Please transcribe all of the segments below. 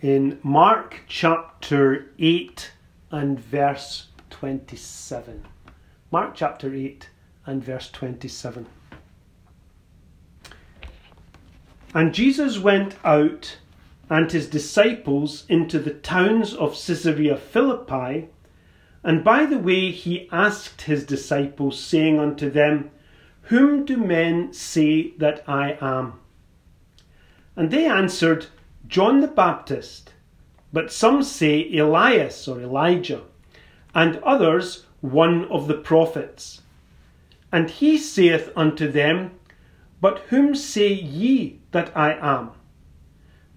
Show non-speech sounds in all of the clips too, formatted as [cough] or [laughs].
in Mark chapter 8 and verse 27. Mark chapter 8 and verse 27. And Jesus went out and his disciples into the towns of Caesarea Philippi. And by the way, he asked his disciples, saying unto them, Whom do men say that I am? And they answered, John the Baptist, but some say Elias or Elijah, and others one of the prophets. And he saith unto them, But whom say ye that I am?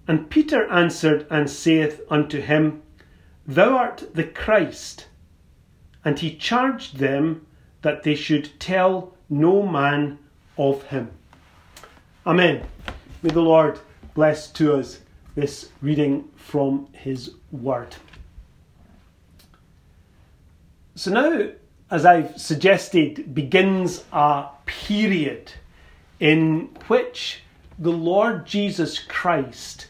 And Peter answered and saith unto him, Thou art the Christ. And he charged them that they should tell no man of him. Amen. May the Lord bless to us this reading from his word. So now, as I've suggested, begins a period in which the Lord Jesus Christ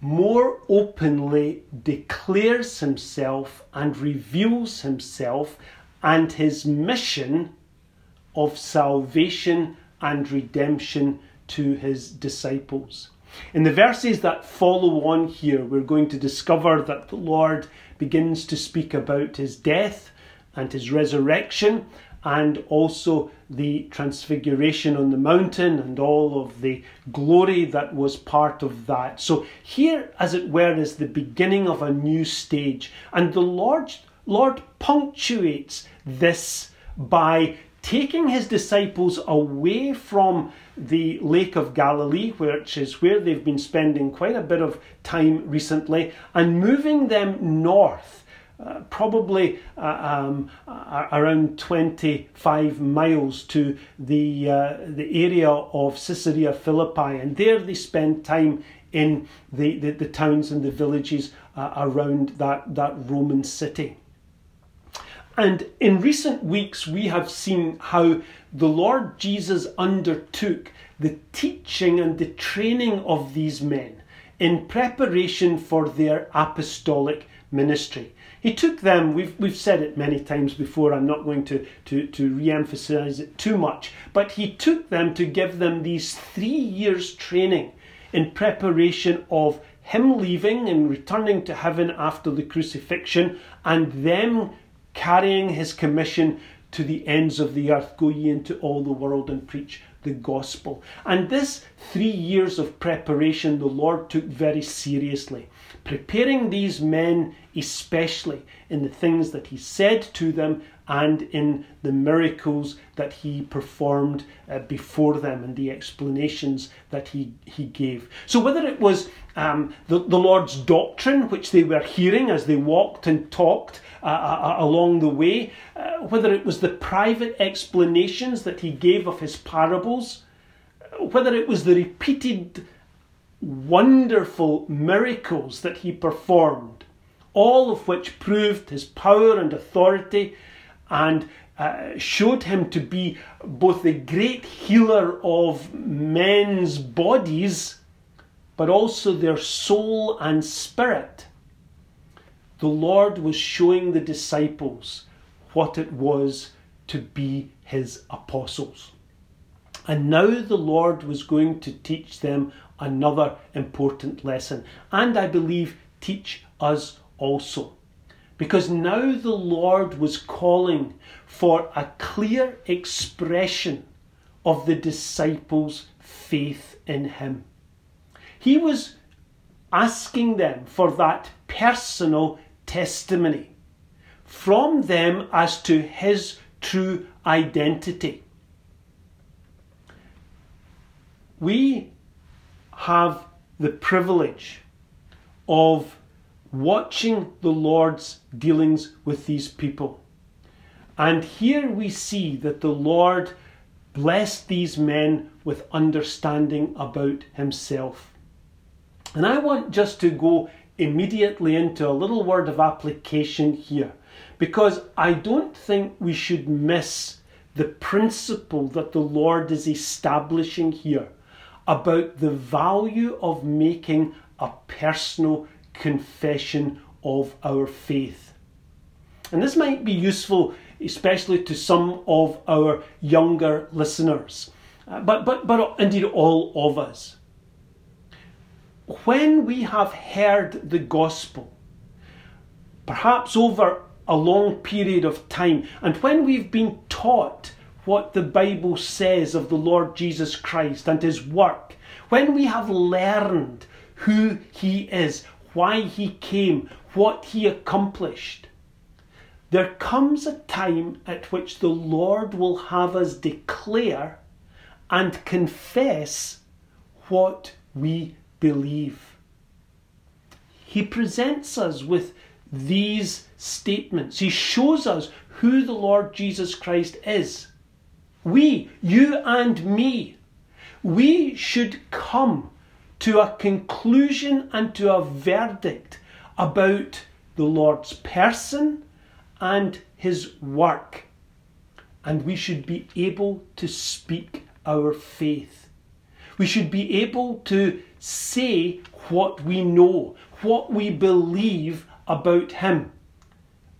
more openly declares himself and reveals himself and his mission of salvation and redemption to his disciples. In the verses that follow on here, we're going to discover that the Lord begins to speak about his death and his resurrection and also the transfiguration on the mountain and all of the glory that was part of that. So, here, as it were, is the beginning of a new stage, and the Lord, Lord punctuates this by taking his disciples away from the Lake of Galilee, which is where they've been spending quite a bit of time recently, and moving them north uh, probably uh, um, uh, around 25 miles to the, uh, the area of Caesarea Philippi, and there they spend time in the, the, the towns and the villages uh, around that, that Roman city. And in recent weeks, we have seen how the Lord Jesus undertook the teaching and the training of these men in preparation for their apostolic ministry. He took them, we've, we've said it many times before, I'm not going to, to, to re emphasize it too much, but he took them to give them these three years training in preparation of him leaving and returning to heaven after the crucifixion and them carrying his commission to the ends of the earth. Go ye into all the world and preach the gospel. And this three years of preparation the Lord took very seriously, preparing these men especially in the things that He said to them and in the miracles that He performed uh, before them and the explanations that He, he gave. So, whether it was um, the, the Lord's doctrine, which they were hearing as they walked and talked, uh, uh, uh, along the way, uh, whether it was the private explanations that he gave of his parables, whether it was the repeated wonderful miracles that he performed, all of which proved his power and authority and uh, showed him to be both the great healer of men's bodies, but also their soul and spirit the Lord was showing the disciples what it was to be his apostles. And now the Lord was going to teach them another important lesson, and I believe teach us also. Because now the Lord was calling for a clear expression of the disciples' faith in Him. He was asking them for that personal testimony from them as to his true identity. We have the privilege of watching the Lord's dealings with these people. And here we see that the Lord blessed these men with understanding about himself. And I want just to go immediately into a little word of application here because I don't think we should miss the principle that the Lord is establishing here about the value of making a personal confession of our faith. And this might be useful, especially to some of our younger listeners, uh, but, but, but indeed all of us. When we have heard the gospel, perhaps over a long period of time, and when we've been taught what the Bible says of the Lord Jesus Christ and his work, when we have learned who he is, why he came, what he accomplished, there comes a time at which the Lord will have us declare and confess what we believe. He presents us with these statements. He shows us who the Lord Jesus Christ is. We, you and me, we should come to a conclusion and to a verdict about the Lord's person and his work. And we should be able to speak our faith. We should be able to say what we know, what we believe about him,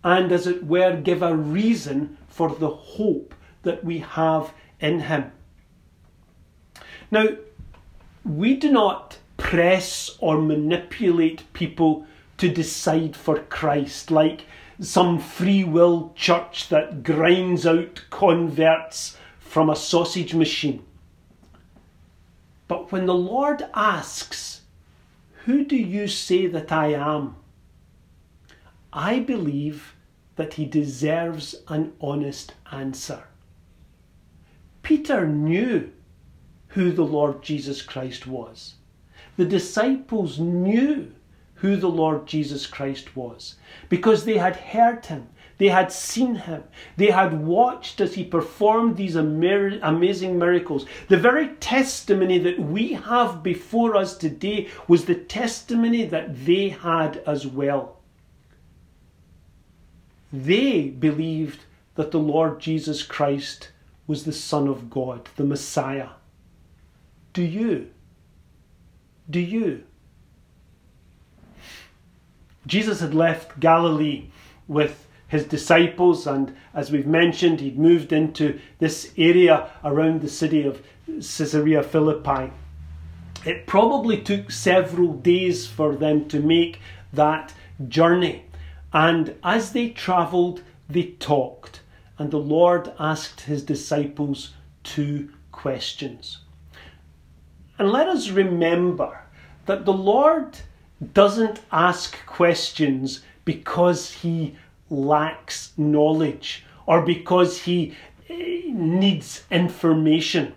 and as it were, give a reason for the hope that we have in him. Now, we do not press or manipulate people to decide for Christ like some free will church that grinds out converts from a sausage machine. But when the Lord asks, Who do you say that I am? I believe that he deserves an honest answer. Peter knew who the Lord Jesus Christ was. The disciples knew who the Lord Jesus Christ was because they had heard him, they had seen him, they had watched as he performed these amazing miracles. The very testimony that we have before us today was the testimony that they had as well. They believed that the Lord Jesus Christ was the Son of God, the Messiah. Do you? Do you? Jesus had left Galilee with his disciples, and as we've mentioned, he'd moved into this area around the city of Caesarea Philippi. It probably took several days for them to make that journey. And as they travelled, they talked, and the Lord asked his disciples two questions. And let us remember that the Lord doesn't ask questions because he lacks knowledge or because he eh, needs information.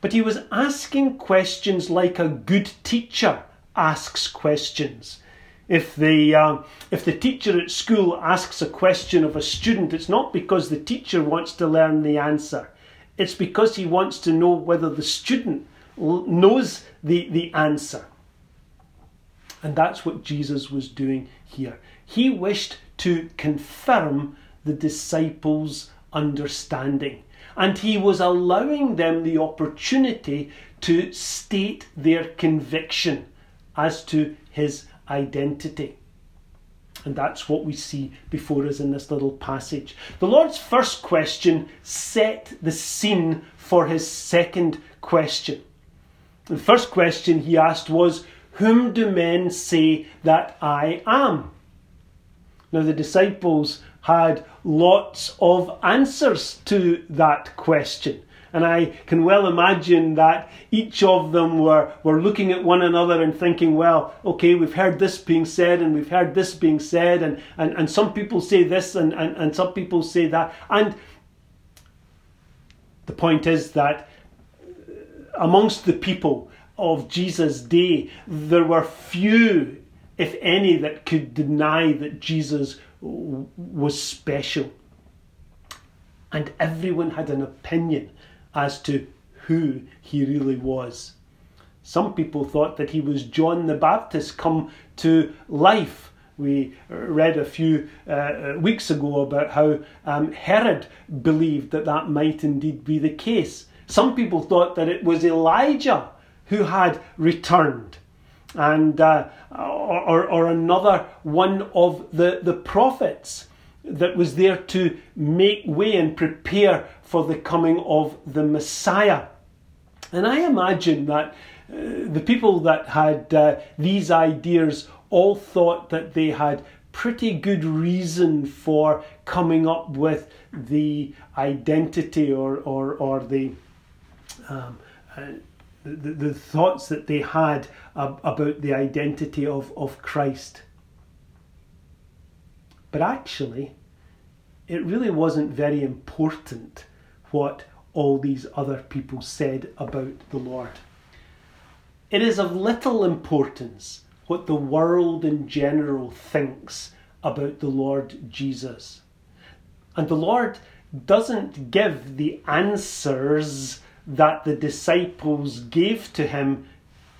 But he was asking questions like a good teacher asks questions. If the, uh, if the teacher at school asks a question of a student, it's not because the teacher wants to learn the answer. It's because he wants to know whether the student knows the, the answer. And that's what Jesus was doing here. He wished to confirm the disciples' understanding. And he was allowing them the opportunity to state their conviction as to his identity. And that's what we see before us in this little passage. The Lord's first question set the scene for his second question. The first question he asked was, Whom do men say that I am? Now, the disciples had lots of answers to that question. And I can well imagine that each of them were, were looking at one another and thinking, well, okay, we've heard this being said and we've heard this being said, and, and, and some people say this and, and, and some people say that. And the point is that amongst the people of Jesus' day, there were few, if any, that could deny that Jesus was special. And everyone had an opinion as to who he really was. Some people thought that he was John the Baptist come to life. We read a few uh, weeks ago about how um, Herod believed that that might indeed be the case. Some people thought that it was Elijah who had returned. and uh, or, or another one of the, the prophets that was there to make way and prepare for the coming of the Messiah. And I imagine that uh, the people that had uh, these ideas all thought that they had pretty good reason for coming up with the identity or, or, or the, um, uh, the, the, thoughts that they had about the identity of, of Christ. But actually, it really wasn't very important what all these other people said about the Lord. It is of little importance what the world in general thinks about the Lord Jesus. And the Lord doesn't give the answers that the disciples gave to him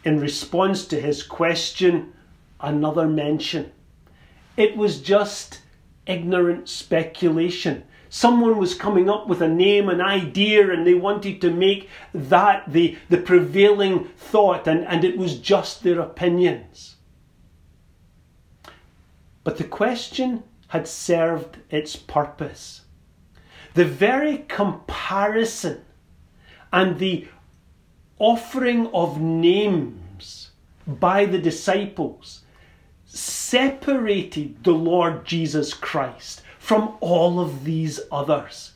in response to his question another mention. It was just ignorant speculation. Someone was coming up with a name, an idea, and they wanted to make that the, the prevailing thought, and, and it was just their opinions. But the question had served its purpose. The very comparison and the offering of names by the disciples separated the Lord Jesus Christ from all of these others.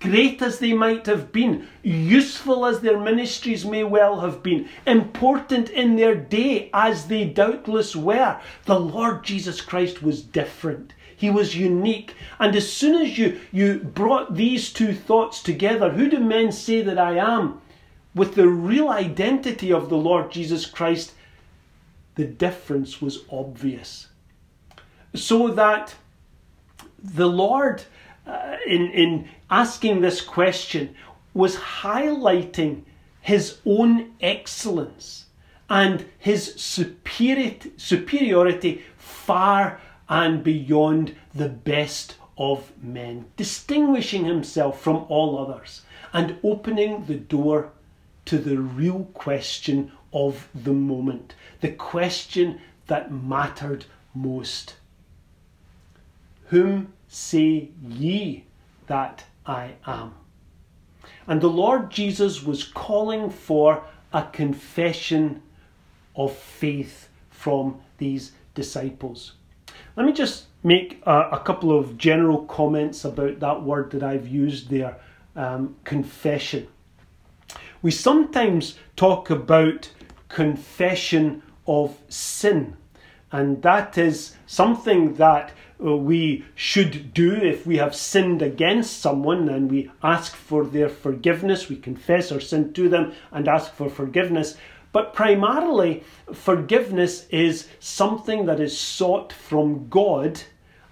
Great as they might have been, useful as their ministries may well have been, important in their day as they doubtless were, the Lord Jesus Christ was different. He was unique. And as soon as you, you brought these two thoughts together, who do men say that I am? With the real identity of the Lord Jesus Christ, the difference was obvious. So that the Lord, uh, in, in asking this question, was highlighting his own excellence and his superiority far and beyond the best of men, distinguishing himself from all others and opening the door to the real question of the moment, the question that mattered most. Whom say ye that I am? And the Lord Jesus was calling for a confession of faith from these disciples. Let me just make a, a couple of general comments about that word that I've used there um, confession. We sometimes talk about confession of sin, and that is something that we should do if we have sinned against someone and we ask for their forgiveness. We confess our sin to them and ask for forgiveness. But primarily, forgiveness is something that is sought from God,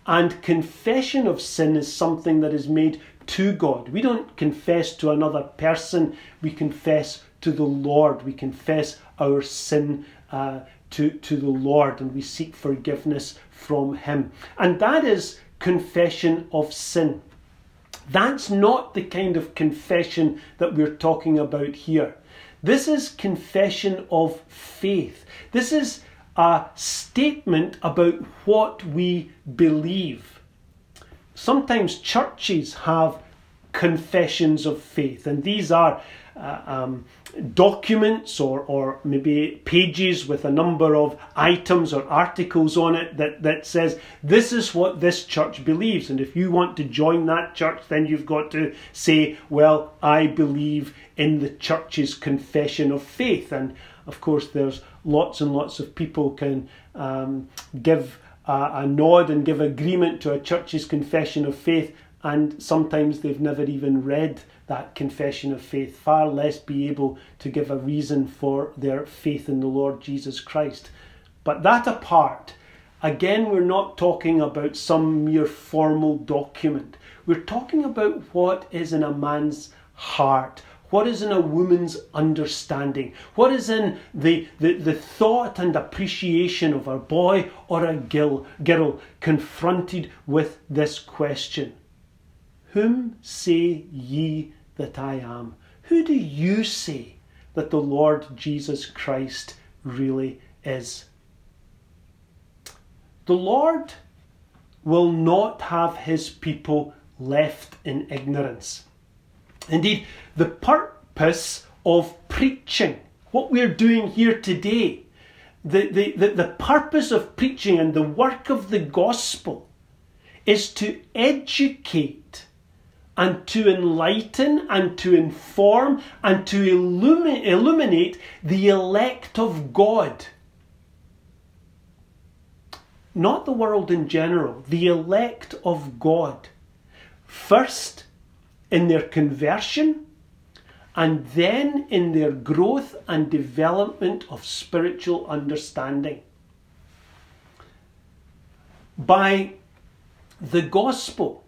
and confession of sin is something that is made to God. We don't confess to another person, we confess to the Lord. We confess our sin uh, to, to the Lord and we seek forgiveness from Him. And that is confession of sin. That's not the kind of confession that we're talking about here. This is confession of faith. This is a statement about what we believe. Sometimes churches have confessions of faith, and these are uh, um, documents or, or maybe pages with a number of items or articles on it that, that says this is what this church believes. And if you want to join that church, then you've got to say, well, I believe in the church's confession of faith. And of course, there's lots and lots of people can um, give a, a nod and give agreement to a church's confession of faith and sometimes they've never even read that confession of faith, far less be able to give a reason for their faith in the Lord Jesus Christ. But that apart, again, we're not talking about some mere formal document. We're talking about what is in a man's heart, what is in a woman's understanding, what is in the, the, the thought and appreciation of a boy or a girl, girl confronted with this question. Whom say ye that I am? Who do you say that the Lord Jesus Christ really is. The Lord will not have his people left in ignorance. Indeed, the purpose of preaching, what we're doing here today, the, the, the, the purpose of preaching and the work of the gospel is to educate and to enlighten and to inform and to illumi- illuminate the elect of God. Not the world in general, the elect of God. First, in their conversion, and then in their growth and development of spiritual understanding. By the gospel,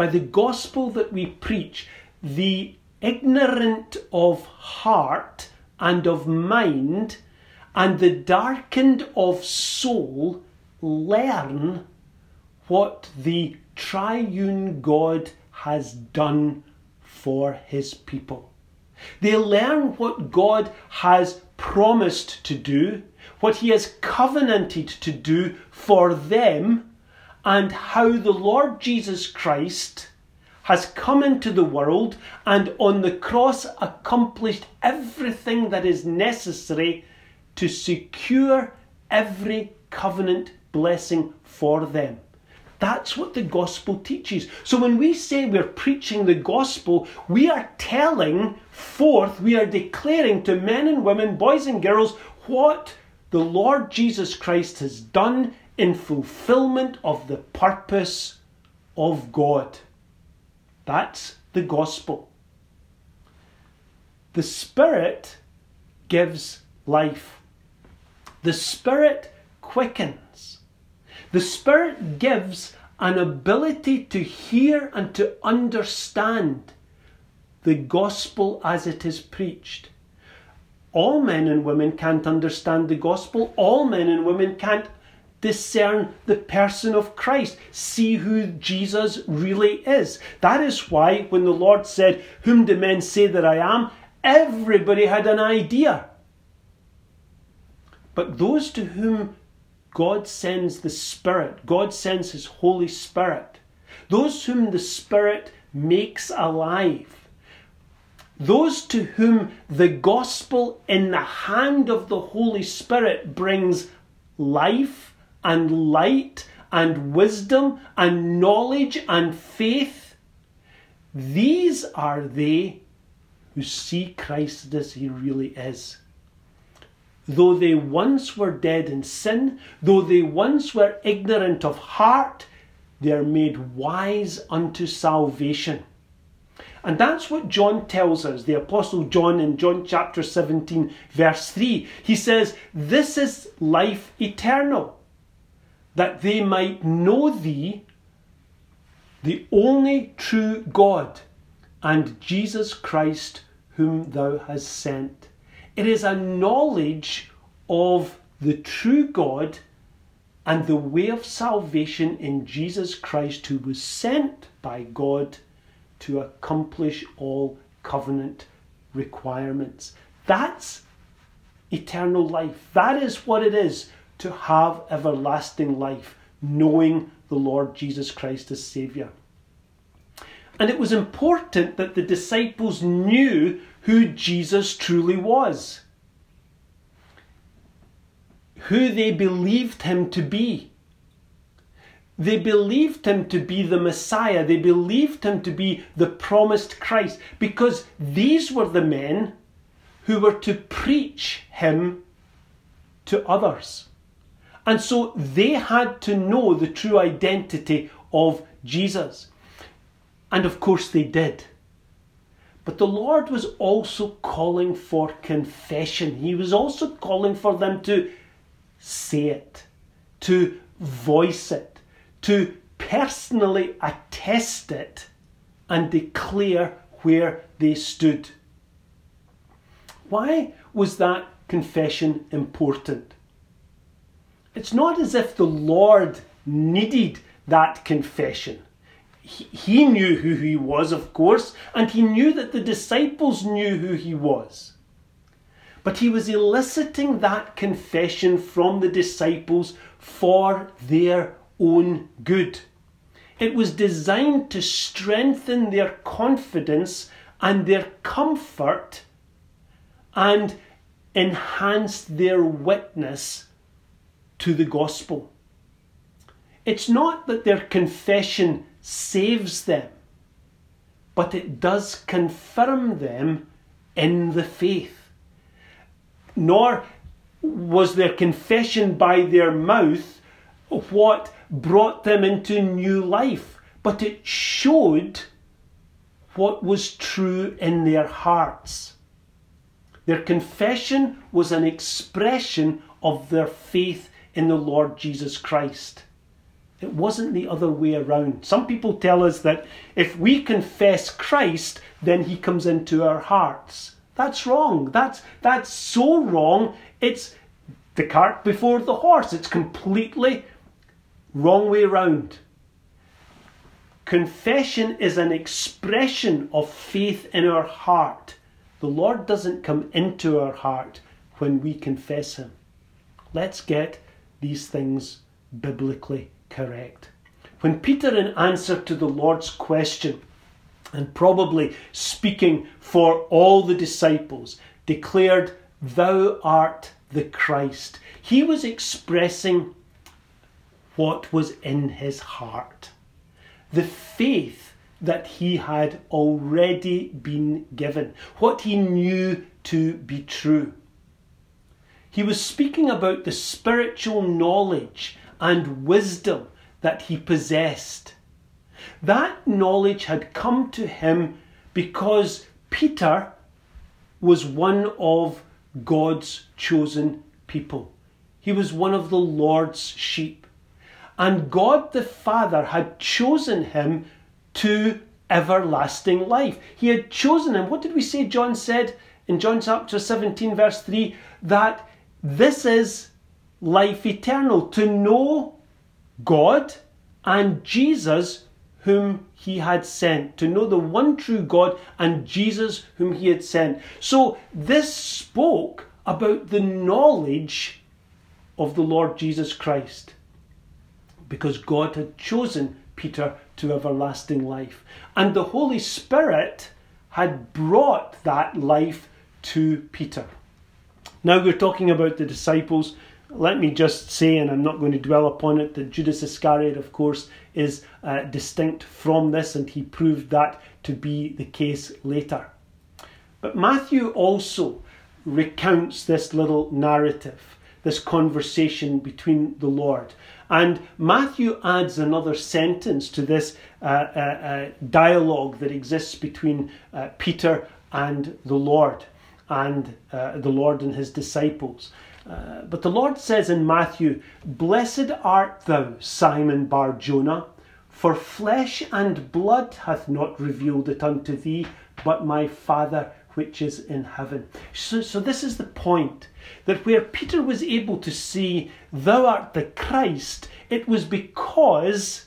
by the gospel that we preach, the ignorant of heart and of mind and the darkened of soul learn what the triune God has done for his people. They learn what God has promised to do, what he has covenanted to do for them, and how the Lord Jesus Christ has come into the world and on the cross accomplished everything that is necessary to secure every covenant blessing for them. That's what the gospel teaches. So when we say we're preaching the gospel, we are telling forth, we are declaring to men and women, boys and girls, what the Lord Jesus Christ has done in fulfillment of the purpose of God. That's the gospel. The Spirit gives life. The Spirit quickens. The Spirit gives an ability to hear and to understand the gospel as it is preached. All men and women can't understand the gospel. All men and women can't discern the person of Christ, see who Jesus really is. That is why when the Lord said, Whom do men say that I am? everybody had an idea. But those to whom God sends the Spirit, God sends His Holy Spirit. Those whom the Spirit makes alive, those to whom the gospel in the hand of the Holy Spirit brings life and light and wisdom and knowledge and faith, these are they who see Christ as he really is. Though they once were dead in sin, though they once were ignorant of heart, they are made wise unto salvation. And that's what John tells us, the Apostle John in John chapter 17, verse 3. He says, This is life eternal, that they might know thee, the only true God, and Jesus Christ, whom thou hast sent. It is a knowledge of the true God and the way of salvation in Jesus Christ, who was sent by God to accomplish all covenant requirements. That's eternal life. That is what it is to have everlasting life, knowing the Lord Jesus Christ as Saviour. And it was important that the disciples knew who Jesus truly was, who they believed him to be. They believed him to be the Messiah. They believed him to be the promised Christ because these were the men who were to preach him to others. And so they had to know the true identity of Jesus. And of course they did. But the Lord was also calling for confession. He was also calling for them to say it, to voice it, to personally attest it, and declare where they stood. Why was that confession important? It's not as if the Lord needed that confession he, knew who he was, of course, and he knew that the disciples knew who he was. but he was eliciting that confession from the disciples for their own good. It was designed to strengthen their confidence and their comfort and enhance their witness to the gospel. It's not that their confession saves them, but it does confirm them in the faith. Nor was their confession by their mouth what brought them into new life, but it showed what was true in their hearts. Their confession was an expression of their faith in the Lord Jesus Christ. It wasn't the other way around. Some people tell us that if we confess Christ, then he comes into our hearts. That's wrong. That's, that's so wrong. It's the cart before the horse. It's completely wrong way around. Confession is an expression of faith in our heart. The Lord doesn't come into our heart when we confess Him. Let's get these things biblically correct. When Peter, in answer to the Lord's question, and probably speaking for all the disciples, declared, Thou art the Christ, he was expressing what was in his heart. The faith that he had already been given, what he knew to be true. He was speaking about the spiritual knowledge and wisdom that he possessed. That knowledge had come to him because Peter was one of God's chosen people. He was one of the Lord's sheep. And God the Father had chosen him to everlasting life. He had chosen him. What did we say John said in John chapter 17, verse 3? That this is life eternal, to know God and Jesus whom he had sent, to know the one true God and Jesus whom he had sent. So this spoke about the knowledge of the Lord Jesus Christ because God had chosen Peter to everlasting life. And the Holy Spirit had brought that life to Peter. Now we're talking about the disciples. Let me just say, and I'm not going to dwell upon it, that Judas Iscariot, of course, is uh, distinct from this, and he proved that to be the case later. But Matthew also recounts this little narrative, this conversation between the Lord. And Matthew adds another sentence to this uh, uh, uh, dialogue that exists between uh, Peter and the Lord, and uh, the Lord and his disciples. Uh, but the Lord says in Matthew, Blessed art thou, Simon Bar Jonah, for flesh and blood hath not revealed it unto thee, but my Father which is in heaven. So, so this is the point that where Peter was able to see, Thou art the Christ, it was because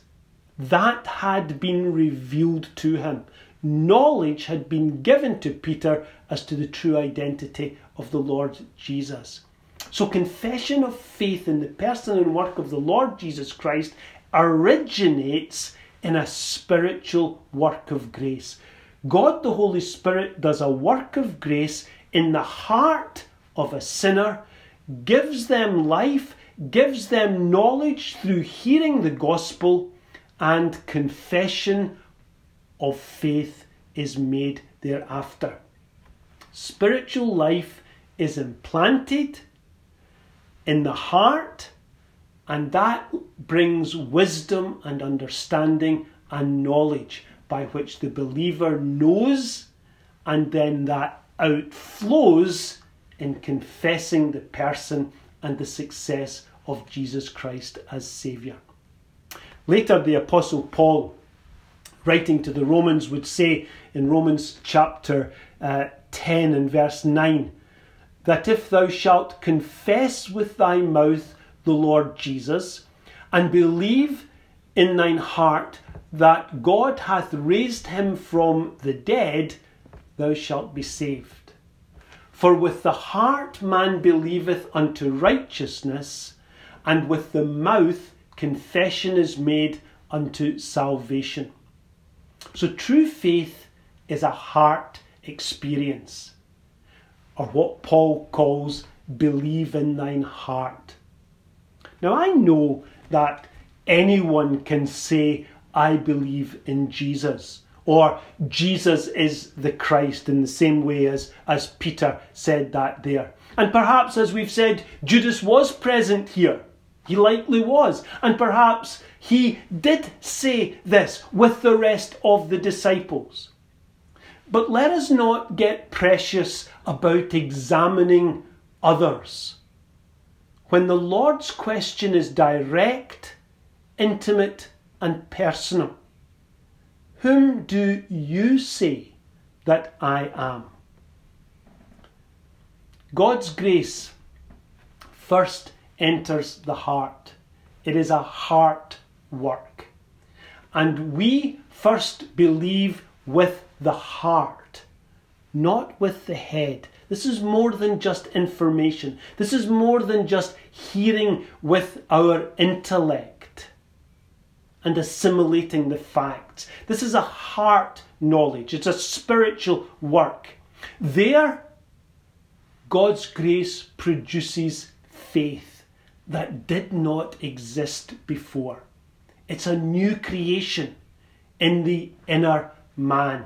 that had been revealed to him. Knowledge had been given to Peter as to the true identity of the Lord Jesus. So, confession of faith in the person and work of the Lord Jesus Christ originates in a spiritual work of grace. God the Holy Spirit does a work of grace in the heart of a sinner, gives them life, gives them knowledge through hearing the gospel, and confession of faith is made thereafter. Spiritual life is implanted in the heart, and that brings wisdom and understanding and knowledge by which the believer knows, and then that outflows in confessing the person and the success of Jesus Christ as Saviour. Later, the Apostle Paul, writing to the Romans, would say in Romans chapter uh, 10 and verse 9 that if thou shalt confess with thy mouth the Lord Jesus and believe in thine heart that God hath raised him from the dead, thou shalt be saved. For with the heart man believeth unto righteousness, and with the mouth confession is made unto salvation. So true faith is a heart experience, or what Paul calls believe in thine heart. Now I know that anyone can say, I believe in Jesus or Jesus is the Christ in the same way as, as Peter said that there. And perhaps, as we've said, Judas was present here. He likely was. And perhaps he did say this with the rest of the disciples. But let us not get precious about examining others. When the Lord's question is direct, intimate, and personal, whom do you say that I am? God's grace first enters the heart. It is a heart work. And we first believe with the heart, not with the head. This is more than just information. This is more than just hearing with our intellect and assimilating the facts. This is a heart knowledge, it's a spiritual work. There, God's grace produces faith that did not exist before. It's a new creation in the inner man.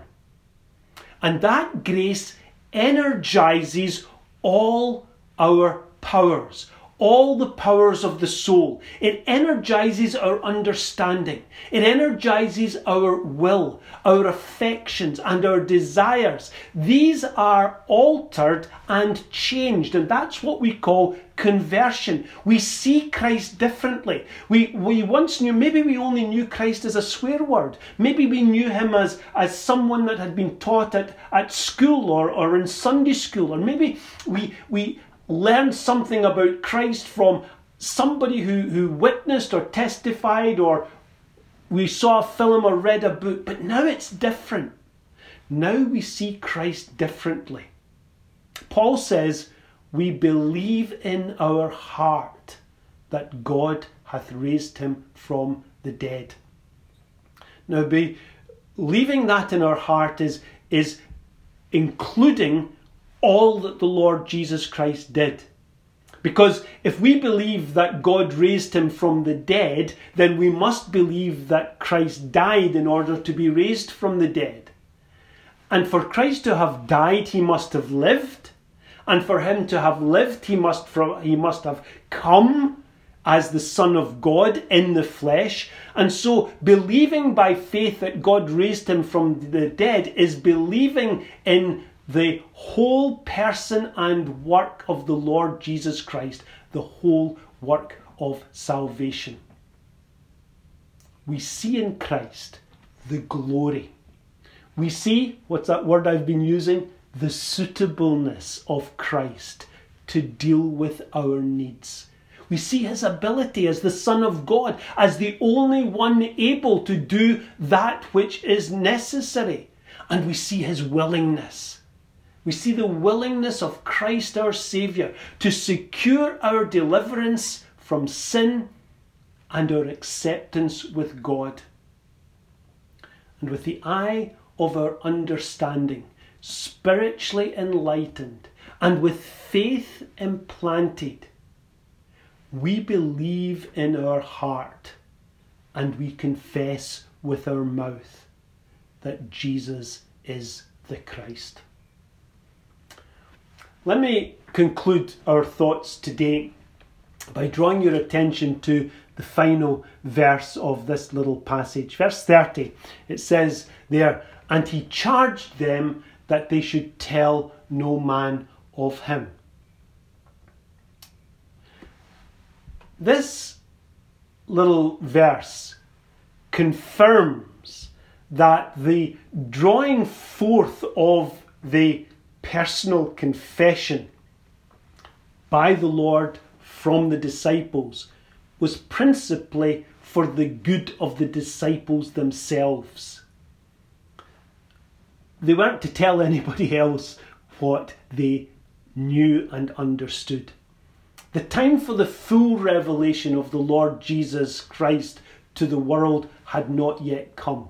And that grace energizes all our powers, all the powers of the soul. It energizes our understanding. It energizes our will, our affections, and our desires. These are altered and changed, and that's what we call conversion. We see Christ differently. We, we once knew, maybe we only knew Christ as a swear word. Maybe we knew him as, as someone that had been taught at, at school or, or in Sunday school, or maybe we, we learned something about Christ from somebody who, who witnessed or testified or we saw a film or read a book, but now it's different. Now we see Christ differently. Paul says, We believe in our heart that God hath raised him from the dead. Now, be, leaving that in our heart is, is including all that the Lord Jesus Christ did. Because if we believe that God raised him from the dead, then we must believe that Christ died in order to be raised from the dead. And for Christ to have died, he must have lived. And for him to have lived, he must, from, he must have come as the Son of God in the flesh. And so, believing by faith that God raised him from the dead is believing in the whole person and work of the Lord Jesus Christ, the whole work of salvation. We see in Christ the glory. We see, what's that word I've been using? The suitableness of Christ to deal with our needs. We see his ability as the Son of God, as the only one able to do that which is necessary. And we see his willingness we see the willingness of Christ our Saviour to secure our deliverance from sin and our acceptance with God. And with the eye of our understanding, spiritually enlightened, and with faith implanted, we believe in our heart and we confess with our mouth that Jesus is the Christ. Let me conclude our thoughts today by drawing your attention to the final verse of this little passage. Verse 30, it says there, And he charged them that they should tell no man of him. This little verse confirms that the drawing forth of the personal confession by the Lord from the disciples was principally for the good of the disciples themselves. They weren't to tell anybody [laughs] else what they knew and understood. The time for the full revelation of the Lord Jesus Christ to the world had not yet come.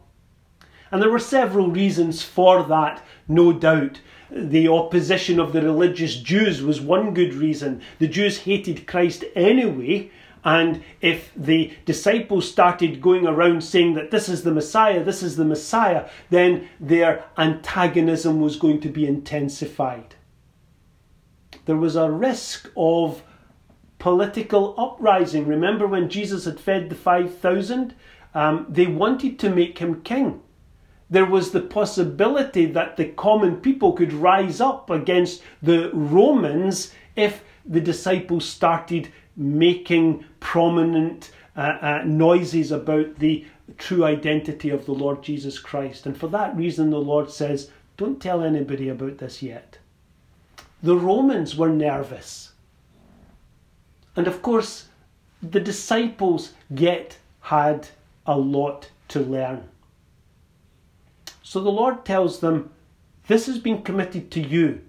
And there were several reasons for that, no doubt. The opposition of the religious Jews was one good reason. The Jews hated Christ anyway, and if the disciples started going around saying that this is the Messiah, this is the Messiah, then their antagonism was going to be intensified. There was a risk of political uprising. Remember when Jesus had fed the 5,000? Um, they wanted to make him king. There was the possibility that the common people could rise up against the Romans if the disciples started making prominent uh, uh, noises about the true identity of the Lord Jesus Christ. And for that reason, the Lord says, Don't tell anybody about this yet. The Romans were nervous. And of course, the disciples yet had a lot to learn. So the Lord tells them, This has been committed to you,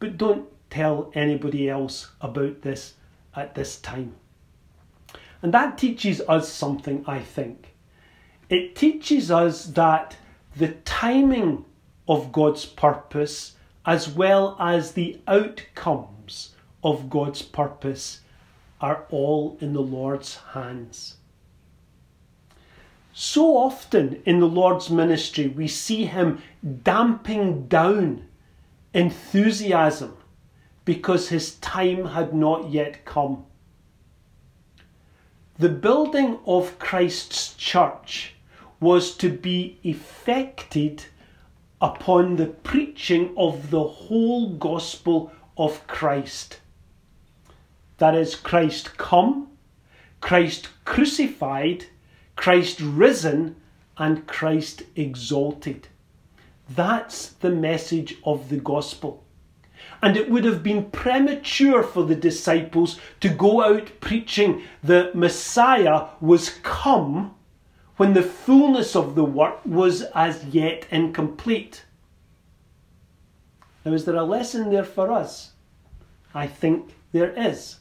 but don't tell anybody else about this at this time. And that teaches us something, I think. It teaches us that the timing of God's purpose, as well as the outcomes of God's purpose, are all in the Lord's hands. So often in the Lord's ministry, we see Him damping down enthusiasm because his time had not yet come. The building of Christ's church was to be effected upon the preaching of the whole gospel of Christ. That is, Christ come, Christ crucified, Christ risen, and Christ exalted. That's the message of the gospel and it would have been premature for the disciples to go out preaching the Messiah was come when the fullness of the work was as yet incomplete. Now, is there a lesson there for us? I think there is.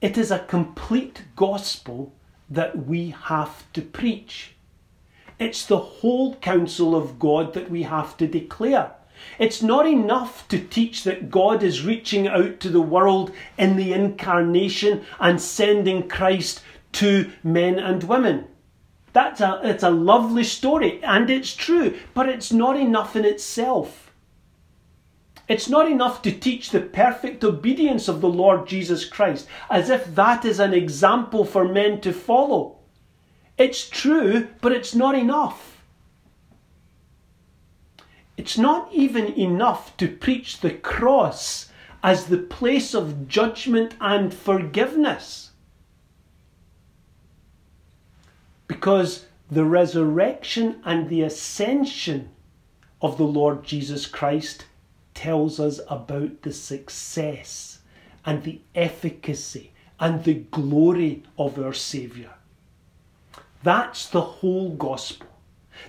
It is a complete gospel that we have to preach. It's the whole counsel of God that we have to declare. It's not enough to teach that God is reaching out to the world in the incarnation and sending Christ to men and women. That's a, it's a lovely story and it's true, but it's not enough in itself. It's not enough to teach the perfect obedience of the Lord Jesus Christ as if that is an example for men to follow. It's true, but it's not enough. It's not even enough to preach the cross as the place of judgment and forgiveness. Because the resurrection and the ascension of the Lord Jesus Christ tells us about the success and the efficacy and the glory of our Saviour. That's the whole gospel.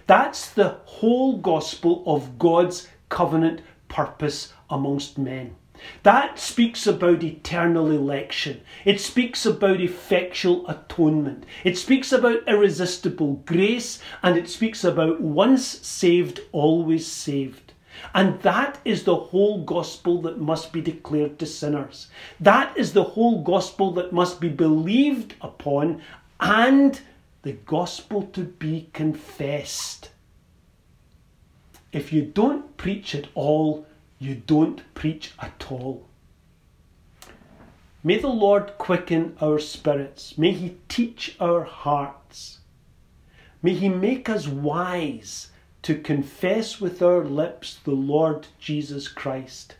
That's the whole gospel of God's covenant purpose amongst men. That speaks about eternal election. It speaks about effectual atonement. It speaks about irresistible grace and it speaks about once saved, always saved. And that is the whole gospel that must be declared to sinners. That is the whole gospel that must be believed upon and the gospel to be confessed. If you don't preach it all, you don't preach at all. May the Lord quicken our spirits. May He teach our hearts. May He make us wise to confess with our lips the Lord Jesus Christ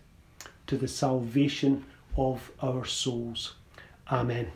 to the salvation of our souls. Amen.